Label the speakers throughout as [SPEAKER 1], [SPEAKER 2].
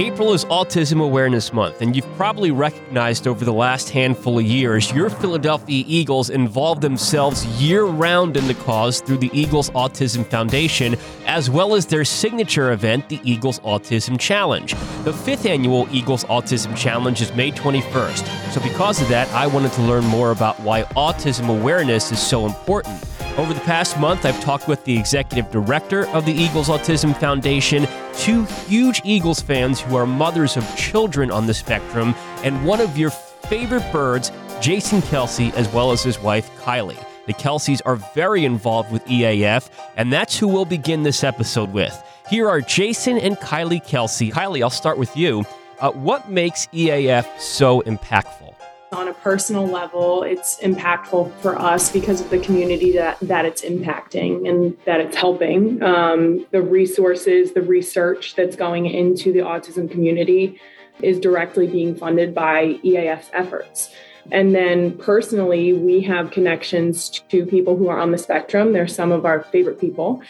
[SPEAKER 1] April is Autism Awareness Month, and you've probably recognized over the last handful of years your Philadelphia Eagles involve themselves year round in the cause through the Eagles Autism Foundation, as well as their signature event, the Eagles Autism Challenge. The fifth annual Eagles Autism Challenge is May 21st, so because of that, I wanted to learn more about why autism awareness is so important. Over the past month, I've talked with the executive director of the Eagles Autism Foundation, two huge Eagles fans who are mothers of children on the spectrum, and one of your favorite birds, Jason Kelce, as well as his wife, Kylie. The Kelces are very involved with EAF, and that's who we'll begin this episode with. Here are Jason and Kylie Kelce. Kylie, I'll start with you. Uh, what makes EAF so impactful?
[SPEAKER 2] On a personal level, it's impactful for us because of the community that, that it's impacting and that it's helping. Um, the resources, the research that's going into the autism community is directly being funded by EAF's efforts. And then personally, we have connections to people who are on the spectrum. They're some of our favorite people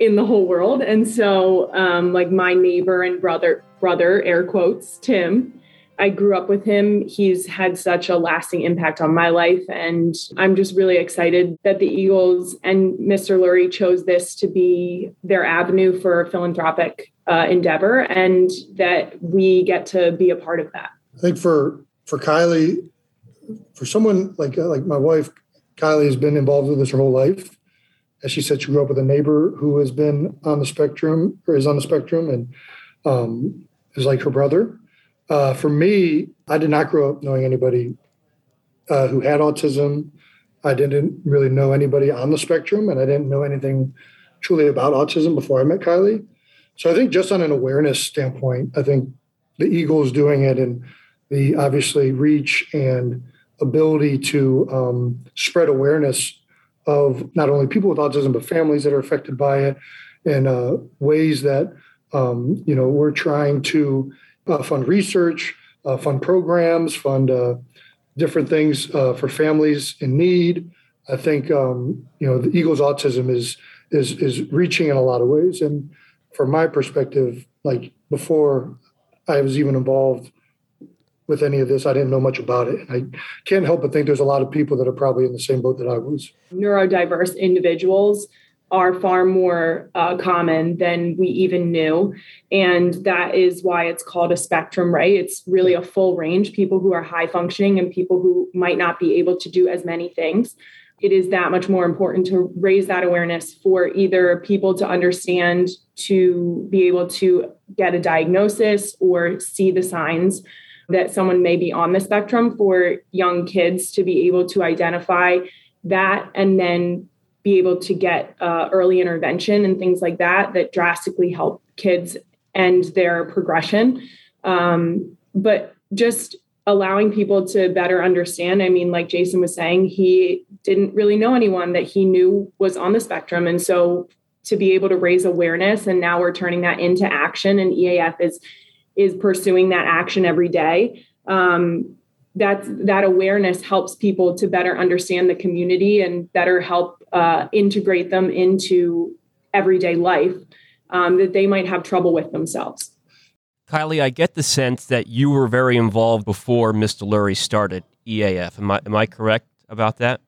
[SPEAKER 2] in the whole world. And so, um, like my neighbor and brother, brother, air quotes, Tim, I grew up with him. He's had such a lasting impact on my life. And I'm just really excited that the Eagles and Mr. Lurie chose this to be their avenue for philanthropic uh, endeavor and that we get to be a part of that.
[SPEAKER 3] I think for for Kylie, for someone like uh, like my wife, Kylie has been involved with this her whole life. As she said, she grew up with a neighbor who has been on the spectrum or is on the spectrum and um, is like her brother uh, for me, I did not grow up knowing anybody uh, who had autism. I didn't really know anybody on the spectrum, and I didn't know anything truly about autism before I met Kylie. So I think just on an awareness standpoint, I think the Eagles doing it and the obviously reach and ability to um, spread awareness of not only people with autism but families that are affected by it in uh, ways that um, you know we're trying to fund research, uh, fund programs, fund uh, different things uh, for families in need. I think um, you know the Eagles autism is is is reaching in a lot of ways, and from my perspective, like before I was even involved with any of this, I didn't know much about it, and I can't help but think there's a lot of people that are probably in the same boat that I was.
[SPEAKER 2] Neurodiverse individuals are far more uh, common than we even knew. And that is why it's called a spectrum, right? It's really a full range people who are high functioning and people who might not be able to do as many things. It is that much more important to raise that awareness for either people to understand, to be able to get a diagnosis or see the signs that someone may be on the spectrum, for young kids to be able to identify that and then be able to get uh, early intervention and things like that that drastically help kids and their progression. Um, but just allowing people to better understand. I mean, like Jason was saying, he didn't really know anyone that he knew was on the spectrum. And so to be able to raise awareness and now we're turning that into action and EAF is is pursuing that action every day. Um, that that awareness helps people to better understand the community and better help uh, integrate them into everyday life um, that they might have trouble with themselves.
[SPEAKER 1] Kylie, I get the sense that you were very involved before Mr. Lurie started EAF. Am I, am I correct about that?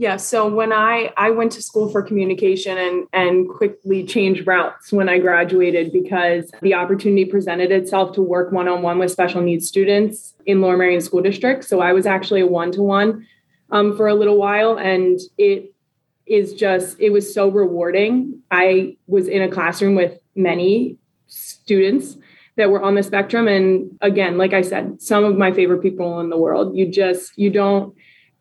[SPEAKER 2] Yeah. So when I I went to school for communication and and quickly changed routes when I graduated because the opportunity presented itself to work one on one with special needs students in Lower Merion School District. So I was actually a one to one for a little while, and it is just it was so rewarding. I was in a classroom with many students that were on the spectrum and again like i said some of my favorite people in the world you just you don't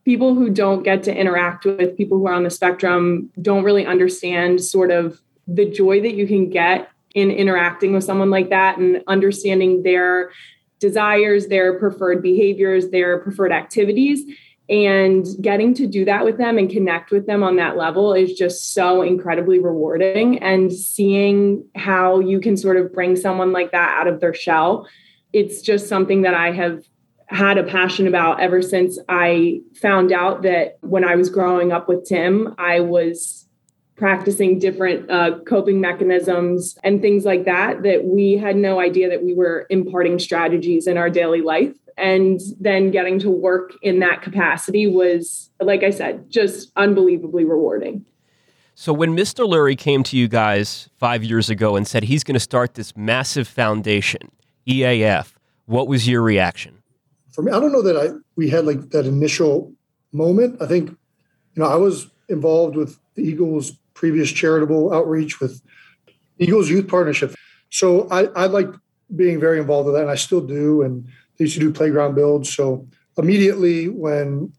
[SPEAKER 2] people who don't get to interact with people who are on the spectrum don't really understand sort of the joy that you can get in interacting with someone like that and understanding their desires, their preferred behaviors, their preferred activities, And getting to do that with them and connect with them on that level is just so incredibly rewarding. And seeing how you can sort of bring someone like that out of their shell, it's just something that I have had a passion about ever since I found out that when I was growing up with Tim, I was practicing different uh, coping mechanisms and things like that that we had no idea that we were imparting strategies in our daily life. And then getting to work in that capacity was like i said just unbelievably rewarding.
[SPEAKER 1] So when mr lurie came to you guys five years ago and said he's going to start this massive foundation eaf what was your reaction
[SPEAKER 3] for me i don't know that i we had like that initial moment i think you know i was involved with the eagles previous charitable outreach with Eagles Youth Partnership. So I, I like being very involved with that, and I still do. And they used to do playground builds. So immediately when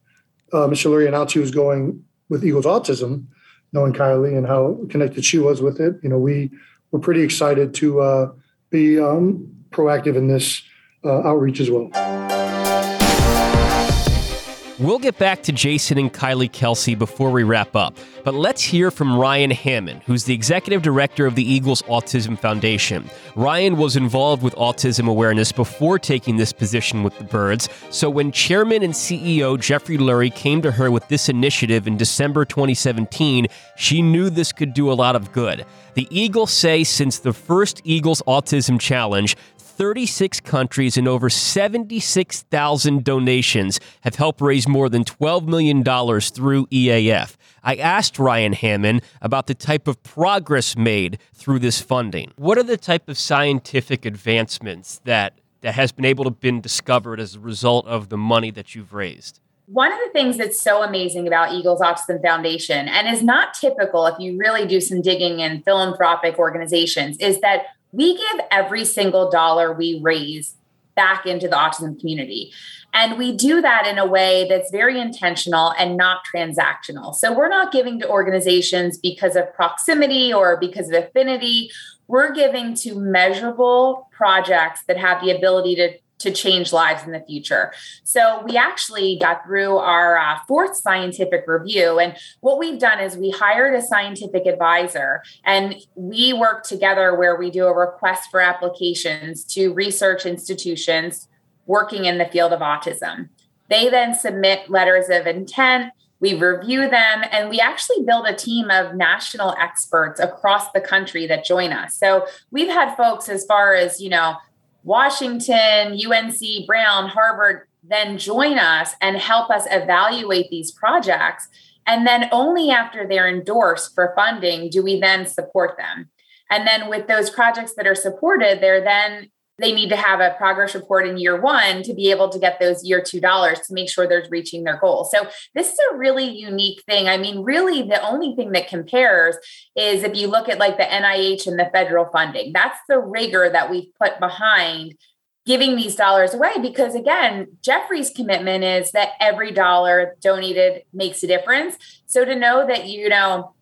[SPEAKER 3] uh, Mr. Lurie announced he was going with Eagles Autism, knowing Kylie and how connected she was with it, you know, we were pretty excited to uh, be um, proactive in this uh, outreach as well.
[SPEAKER 1] We'll get back to Jason and Kylie Kelce before we wrap up, but let's hear from Ryan Hammond, who's the executive director of the Eagles Autism Foundation. Ryan was involved with autism awareness before taking this position with the Birds, so when chairman and CEO Jeffrey Lurie came to her with this initiative in December 2017, she knew this could do a lot of good. The Eagles say since the first Eagles Autism Challenge, 36 countries and over 76,000 donations have helped raise more than $12 million through EAF. I asked Ryan Hammond about the type of progress made through this funding. What are the type of scientific advancements that, that has been able to been discovered as a result of the money that you've raised?
[SPEAKER 4] One of the things that's so amazing about Eagles Autism Foundation and is not typical if you really do some digging in philanthropic organizations is that we give every single dollar we raise back into the autism community. And we do that in a way that's very intentional and not transactional. So we're not giving to organizations because of proximity or because of affinity. We're giving to measurable projects that have the ability to to change lives in the future. So we actually got through our uh, fourth scientific review. And what we've done is we hired a scientific advisor and we work together where we do a request for applications to research institutions working in the field of autism. They then submit letters of intent. We review them and we actually build a team of national experts across the country that join us. So we've had folks as far as, you know, Washington, UNC, Brown, Harvard then join us and help us evaluate these projects. And then only after they're endorsed for funding do we then support them. And then with those projects that are supported, they're then they need to have a progress report in year one to be able to get those year two dollars to make sure they're reaching their goal. So this is a really unique thing. I mean, really, the only thing that compares is if you look at like the NIH and the federal funding. That's the rigor that we've put behind giving these dollars away because again jeffrey's commitment is that every dollar donated makes a difference so to know that you know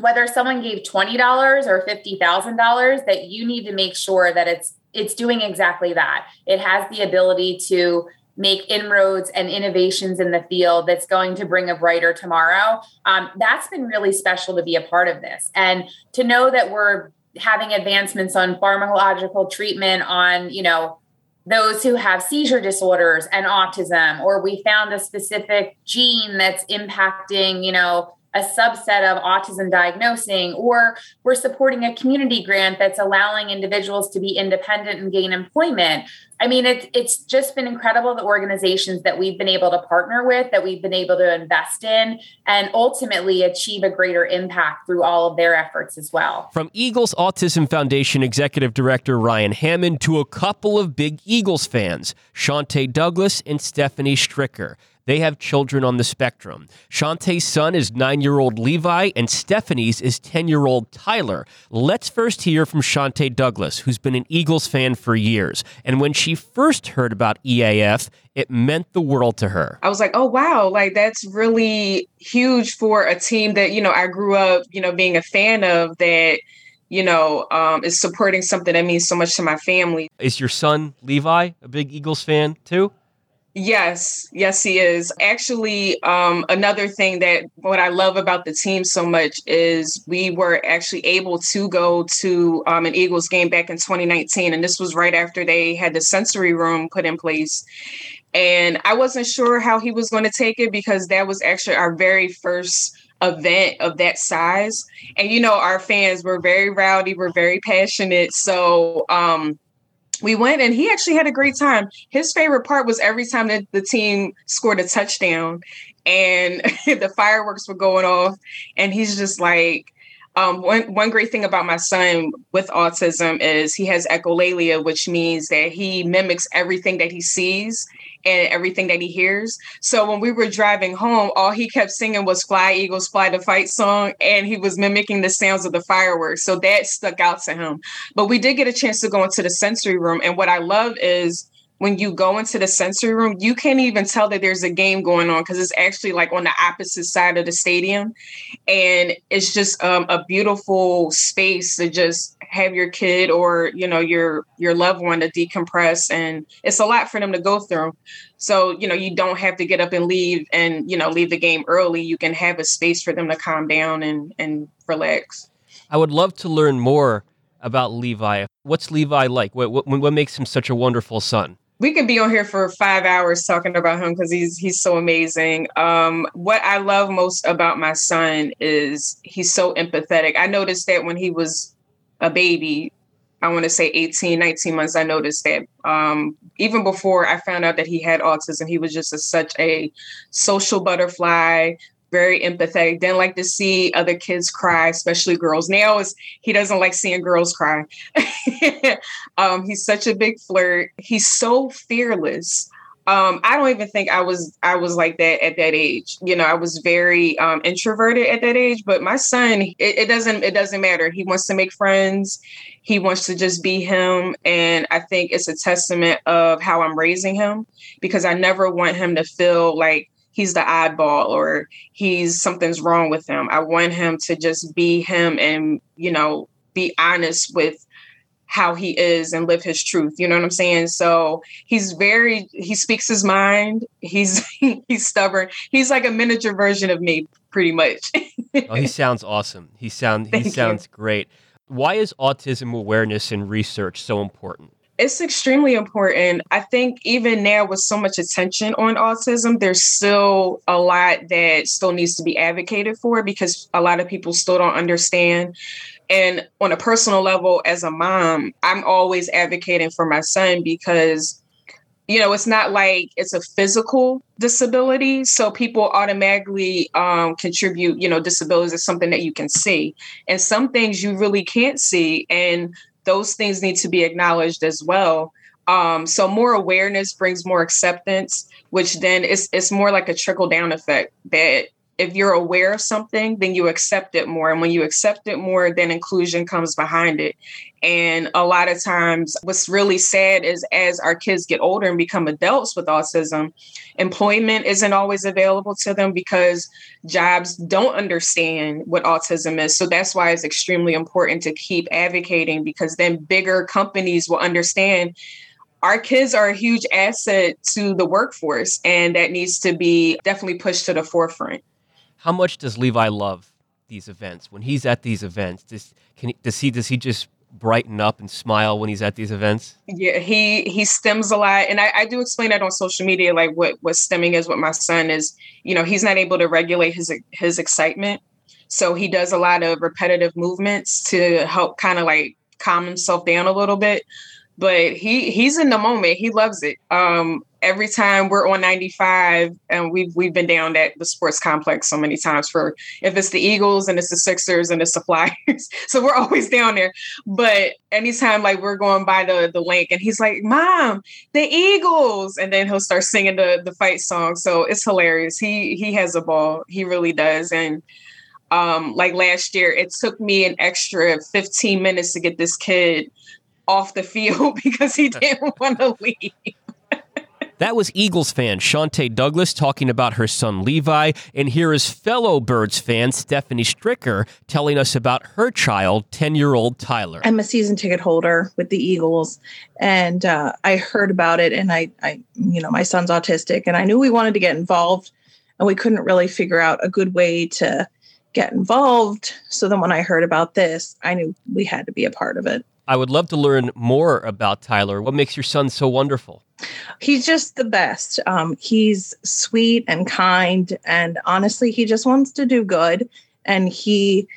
[SPEAKER 4] whether someone gave $20 or $50,000 that you need to make sure that it's it's doing exactly that. It has the ability to make inroads and innovations in the field that's going to bring a brighter tomorrow. Um, that's been really special to be a part of this. And to know that we're having advancements on pharmacological treatment on, you know, those who have seizure disorders and autism, or we found a specific gene that's impacting, you know, a subset of autism diagnosing, or we're supporting a community grant that's allowing individuals to be independent and gain employment. I mean, it, it's just been incredible the organizations that we've been able to partner with, that we've been able to invest in, and ultimately achieve a greater impact through all of their efforts as well.
[SPEAKER 1] From Eagles Autism Foundation Executive Director Ryan Hammond to a couple of big Eagles fans, Shantae Douglas and Stephanie Stricker. They have children on the spectrum. Shantae's son is nine year old Levi, and Stephanie's is 10 year old Tyler. Let's first hear from Shantae Douglas, who's been an Eagles fan for years. And when she first heard about EAF, it meant the world to her.
[SPEAKER 5] I was like, oh, wow, like that's really huge for a team that, you know, I grew up, you know, being a fan of that you know, um, is supporting something that means so much to my family.
[SPEAKER 1] Is your son Levi a big Eagles fan too?
[SPEAKER 5] Yes, yes, he is. Actually, um, another thing that what I love about the team so much is we were actually able to go to um, an Eagles game back in 2019, and this was right after they had the sensory room put in place. And I wasn't sure how he was going to take it because that was actually our very first event of that size. And you know, our fans were very rowdy, were very passionate. So um we went and he actually had a great time. His favorite part was every time that the team scored a touchdown and the fireworks were going off. And he's just like, um, one one great thing about my son with autism is he has echolalia, which means that he mimics everything that he sees and everything that he hears. So when we were driving home, all he kept singing was "Fly Eagles Fly" the fight song, and he was mimicking the sounds of the fireworks. So that stuck out to him. But we did get a chance to go into the sensory room, and what I love is when you go into the sensory room, you can't even tell that there's a game going on because it's actually like on the opposite side of the stadium. And it's just um, a beautiful space to just have your kid or, you know, your your loved one to decompress. And it's a lot for them to go through. So, you know, you don't have to get up and leave and, you know, leave the game early. You can have a space for them to calm down and, and relax.
[SPEAKER 1] I would love to learn more about Levi. What's Levi like? What, what, what makes him such a wonderful son?
[SPEAKER 5] We can be on here for five hours talking about him because he's he's so amazing. Um, what I love most about my son is he's so empathetic. I noticed that when he was a baby, I want to say 18, 19 months, I noticed that um, even before I found out that he had autism, he was just a, such a social butterfly, very empathetic. Didn't like to see other kids cry, especially girls. Now is he doesn't like seeing girls cry. um, he's such a big flirt. He's so fearless. Um, I don't even think I was I was like that at that age. You know, I was very um, introverted at that age. But my son, it, it doesn't it doesn't matter. He wants to make friends. He wants to just be him, and I think it's a testament of how I'm raising him because I never want him to feel like he's the oddball or he's something's wrong with him. I want him to just be him and, you know, be honest with how he is and live his truth. You know what I'm saying? So he's very he speaks his mind. He's he's stubborn. He's like a miniature version of me, pretty much.
[SPEAKER 1] oh, he sounds awesome. He sound he Thank sounds you. great. Why is autism awareness and research so important?
[SPEAKER 5] It's extremely important. I think even now, with so much attention on autism, there's still a lot that still needs to be advocated for because a lot of people still don't understand. And on a personal level, as a mom, I'm always advocating for my son because you know it's not like it's a physical disability so people automatically um, contribute you know disabilities is something that you can see and some things you really can't see and those things need to be acknowledged as well. Um, so more awareness brings more acceptance, which then it's it's more like a trickle down effect that if you're aware of something, then you accept it more. And when you accept it more, then inclusion comes behind it. And a lot of times, what's really sad is as our kids get older and become adults with autism, employment isn't always available to them because jobs don't understand what autism is. So that's why it's extremely important to keep advocating because then bigger companies will understand our kids are a huge asset to the workforce and that needs to be definitely pushed to the forefront.
[SPEAKER 1] How much does Levi love these events? When he's at these events, does can he, does he does he just brighten up and smile when he's at these events?
[SPEAKER 5] Yeah, he he stims a lot, and I, I do explain that on social media, like what what stimming is. What my son is, you know, he's not able to regulate his his excitement, so he does a lot of repetitive movements to help kind of like calm himself down a little bit but he he's in the moment. He loves it. Um, every time we're on 95 and we've we've been down at the sports complex so many times for if it's the Eagles and it's the Sixers and it's the Flyers. so we're always down there. But anytime like we're going by the the Linc and he's like, Mom, the Eagles. And then he'll start singing the the fight song. So it's hilarious. He he has a ball. He really does. And um like last year it took me an extra 15 minutes to get this kid off the field because he didn't want to leave.
[SPEAKER 1] That was Eagles fan Shante Douglas talking about her son Levi, and here is fellow Birds fan Stephanie Stricker telling us about her child, 10 year old Tyler.
[SPEAKER 6] I'm a season ticket holder with the Eagles, and uh, I heard about it, and I, I, you know, my son's autistic, and I knew we wanted to get involved, and we couldn't really figure out a good way to get involved. So then when I heard about this, I knew we had to be a part of it.
[SPEAKER 1] I would love to learn more about Tyler. What makes your son so wonderful?
[SPEAKER 6] He's just the best. Um, he's sweet and kind. And honestly, he just wants to do good. And he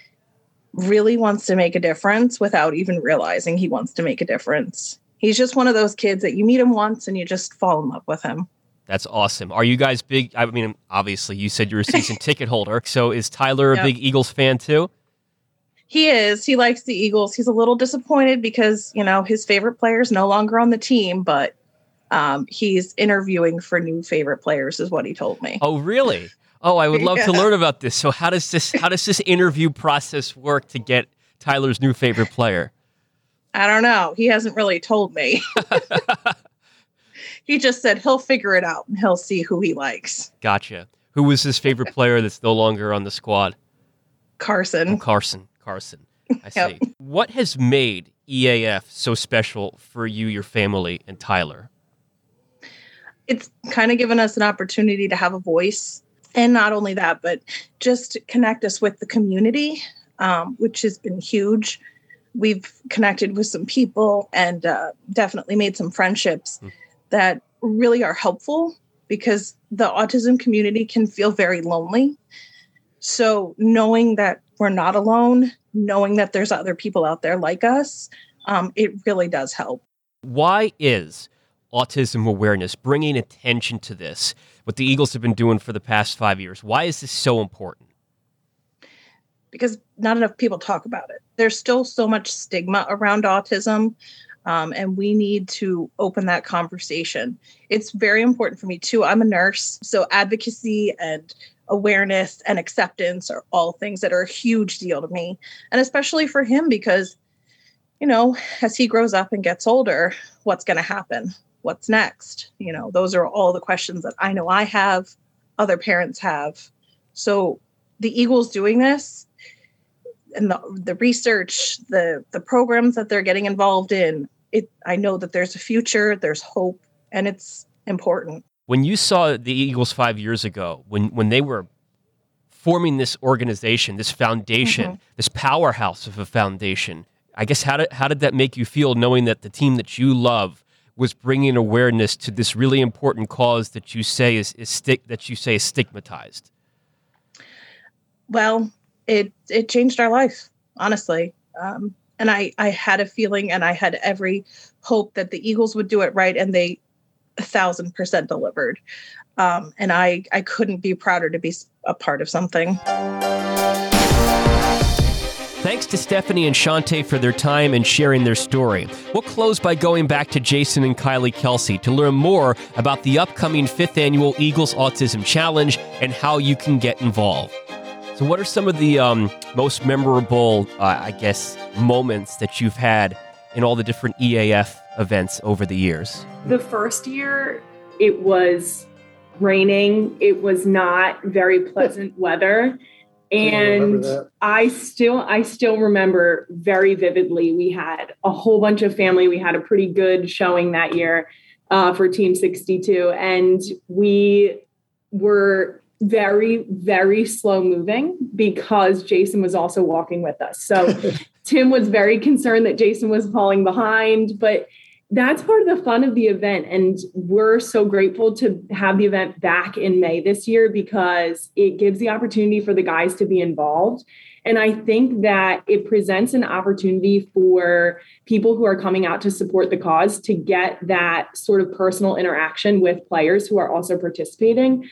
[SPEAKER 6] really wants to make a difference without even realizing he wants to make a difference. He's just one of those kids that you meet him once and you just fall in love with him.
[SPEAKER 1] That's awesome. Are you guys big? I mean, obviously, you said you're a season ticket holder. So is Tyler a yep. big Eagles fan too?
[SPEAKER 6] He is. He likes the Eagles. He's a little disappointed because, you know, his favorite player is no longer on the team, but um, he's interviewing for new favorite players, is what he told me.
[SPEAKER 1] Oh, really? Oh, I would love yeah. to learn about this. So how does this how does this interview process work to get Tyler's new favorite player?
[SPEAKER 6] I don't know. He hasn't really told me. he just said he'll figure it out and he'll see who he likes.
[SPEAKER 1] Gotcha. Who was his favorite player that's no longer on the squad?
[SPEAKER 6] Carson.
[SPEAKER 1] Oh, Carson. Carson. I see. Yep. What has made EAF so special for you, your family, and Tyler?
[SPEAKER 6] It's kind of given us an opportunity to have a voice. And not only that, but just connect us with the community, um, which has been huge. We've connected with some people and uh, definitely made some friendships mm. that really are helpful because the autism community can feel very lonely. So knowing that we're not alone, knowing that there's other people out there like us, um, it really does help.
[SPEAKER 1] Why is autism awareness bringing attention to this, what the Eagles have been doing for the past five years? Why is this so important?
[SPEAKER 6] Because not enough people talk about it. There's still so much stigma around autism. Um, and we need to open that conversation. It's very important for me too. I'm a nurse, so advocacy and awareness and acceptance are all things that are a huge deal to me. And especially for him, because, you know, as he grows up and gets older, what's going to happen? What's next? You know, those are all the questions that I know I have, other parents have. So the Eagles doing this and the, the research, the the programs that they're getting involved in, it I know that there's a future, there's hope, and it's important
[SPEAKER 1] when you saw the Eagles five years ago, when when they were forming this organization, this foundation, mm-hmm. this powerhouse of a foundation, I guess how did how did that make you feel knowing that the team that you love was bringing awareness to this really important cause that you say is, is sti- that you say is stigmatized?
[SPEAKER 6] Well, it it changed our life, honestly. Um, and I I had a feeling, and I had every hope that the Eagles would do it right, and they a thousand percent delivered. Um, and I, I couldn't be prouder to be a part of something.
[SPEAKER 1] Thanks to Stephanie and Shante for their time and sharing their story. We'll close by going back to Jason and Kylie Kelce to learn more about the upcoming fifth annual Eagles Autism Challenge and how you can get involved. So, what are some of the um, most memorable, uh, I guess, moments that you've had in all the different EAF events over the years?
[SPEAKER 2] The first year, it was raining. It was not very pleasant weather. And I still I still remember very vividly we had a whole bunch of family. We had a pretty good showing that year uh, for Team 62. And we were very, very slow moving because Jason was also walking with us. So Tim was very concerned that Jason was falling behind, but that's part of the fun of the event. And we're so grateful to have the event back in May this year because it gives the opportunity for the guys to be involved. And I think that it presents an opportunity for people who are coming out to support the cause to get that sort of personal interaction with players who are also participating.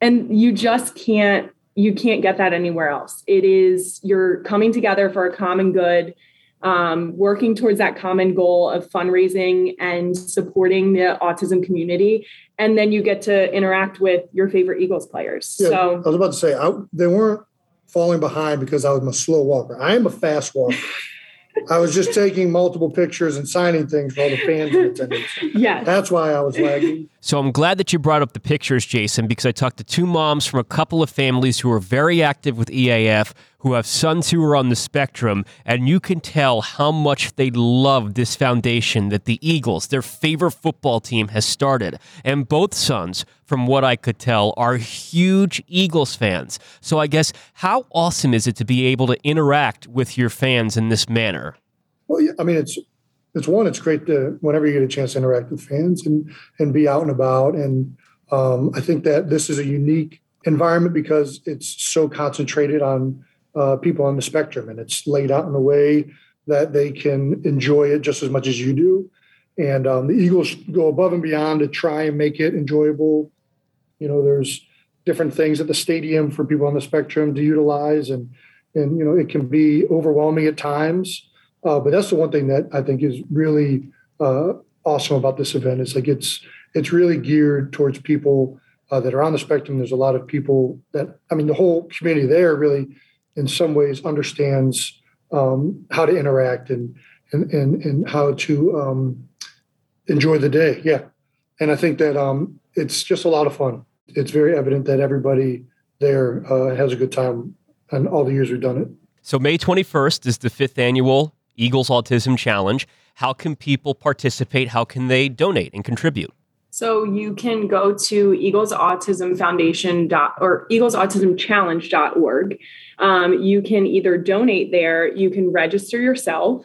[SPEAKER 2] And you just can't you can't get that anywhere else. It is you're coming together for a common good um, working towards that common goal of fundraising and supporting the autism community. And then you get to interact with your favorite Eagles players. Yeah, so
[SPEAKER 3] I was about to say, I, they weren't falling behind because I was a slow walker. I am a fast walker. I was just taking multiple pictures and signing things for all the fans in attendance.
[SPEAKER 2] Yeah.
[SPEAKER 3] That's why I was lagging.
[SPEAKER 1] So I'm glad that you brought up the pictures, Jason, because I talked to two moms from a couple of families who are very active with EAF, who have sons who are on the spectrum, and you can tell how much they love this foundation that the Eagles, their favorite football team, has started. And both sons, from what I could tell, are huge Eagles fans. So I guess how awesome is it to be able to interact with your fans in this manner?
[SPEAKER 3] Well, I mean, it's it's one, it's great to whenever you get a chance to interact with fans and and be out and about. And um, I think that this is a unique environment because it's so concentrated on uh, people on the spectrum, and it's laid out in a way that they can enjoy it just as much as you do. And um, the Eagles go above and beyond to try and make it enjoyable. You know, there's different things at the stadium for people on the spectrum to utilize, and and you know it can be overwhelming at times. Uh, but that's the one thing that I think is really uh, awesome about this event. Is like it's it's really geared towards people uh, that are on the spectrum. There's a lot of people that I mean, the whole community there really, in some ways, understands um, how to interact and and and, and how to um, enjoy the day. Yeah, and I think that um, it's just a lot of fun. It's very evident that everybody there uh, has a good time, and all the years we've done it.
[SPEAKER 1] So May 21st is the fifth annual Eagles Autism Challenge. How can people participate? How can they donate and contribute?
[SPEAKER 2] So you can go to Eagles Autism Foundation dot, or Eagles Autism Challenge.org. Um, you can either donate there, you can register yourself.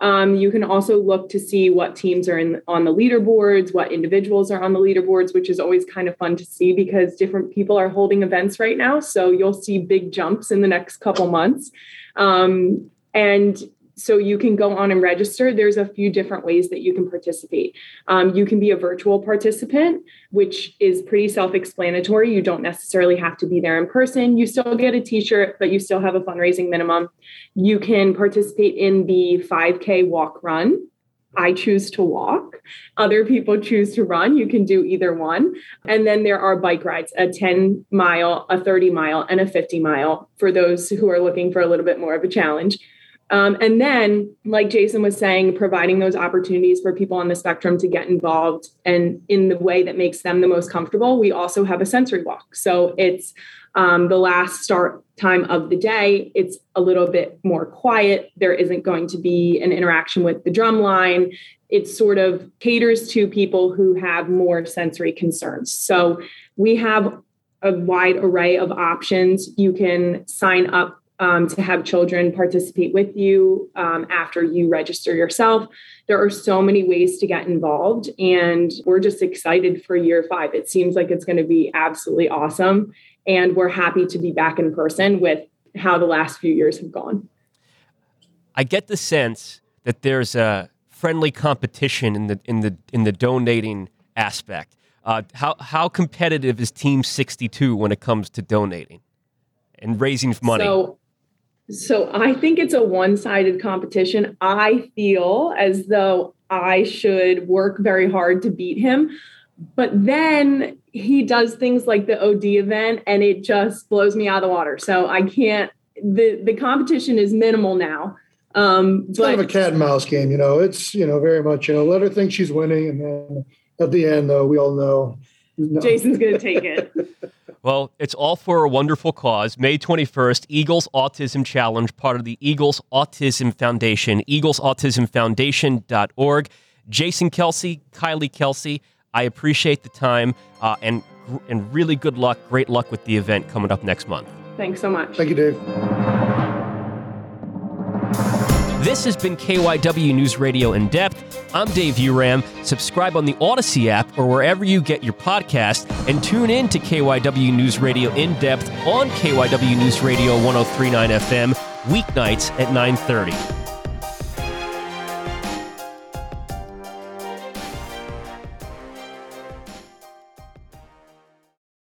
[SPEAKER 2] Um, you can also look to see what teams are in on the leaderboards, what individuals are on the leaderboards, which is always kind of fun to see because different people are holding events right now. So you'll see big jumps in the next couple months. Um, and so you can go on and register. There's a few different ways that you can participate. Um, you can be a virtual participant, which is pretty self explanatory. You don't necessarily have to be there in person. You still get a t shirt, but you still have a fundraising minimum. You can participate in the 5K walk run. I choose to walk. Other people choose to run. You can do either one. And then there are bike rides a 10 mile, a 30 mile, and a 50 mile for those who are looking for a little bit more of a challenge. Um, and then, like Jason was saying, providing those opportunities for people on the spectrum to get involved and in the way that makes them the most comfortable. We also have a sensory walk. So it's um, the last start time of the day. It's a little bit more quiet. There isn't going to be an interaction with the drum line. It sort of caters to people who have more sensory concerns. So we have a wide array of options. You can sign up um, to have children participate with you um, after you register yourself. There are so many ways to get involved, and we're just excited for year five. It seems like it's going to be absolutely awesome, and we're happy to be back in person with how the last few years have gone.
[SPEAKER 1] I get the sense that there's a friendly competition in the in the in the donating aspect. Uh, how how competitive is Team 62 when it comes to donating and raising money?
[SPEAKER 2] So, so I think it's a one sided competition. I feel as though I should work very hard to beat him. But then he does things like the OD event and it just blows me out of the water. So I can't, the, the competition is minimal now. Um,
[SPEAKER 3] it's but, kind of a cat and mouse game, you know. It's, you know, very much, you know, let her think she's winning. And then at the end, though, we all know.
[SPEAKER 2] No. Jason's going to take it.
[SPEAKER 1] Well, it's all for a wonderful cause. May 21st, Eagles Autism Challenge, part of the Eagles Autism Foundation, eaglesautismfoundation.org. Jason Kelce, Kylie Kelce, I appreciate the time uh, and, and really good luck, great luck with the event coming up next month.
[SPEAKER 2] Thanks so much.
[SPEAKER 3] Thank you, Dave.
[SPEAKER 1] This has been KYW News Radio in depth. I'm Dave Uram. Subscribe on the Audacy app or wherever you get your podcast, and tune in to KYW News Radio in depth on KYW News Radio 103.9 FM weeknights at 9:30.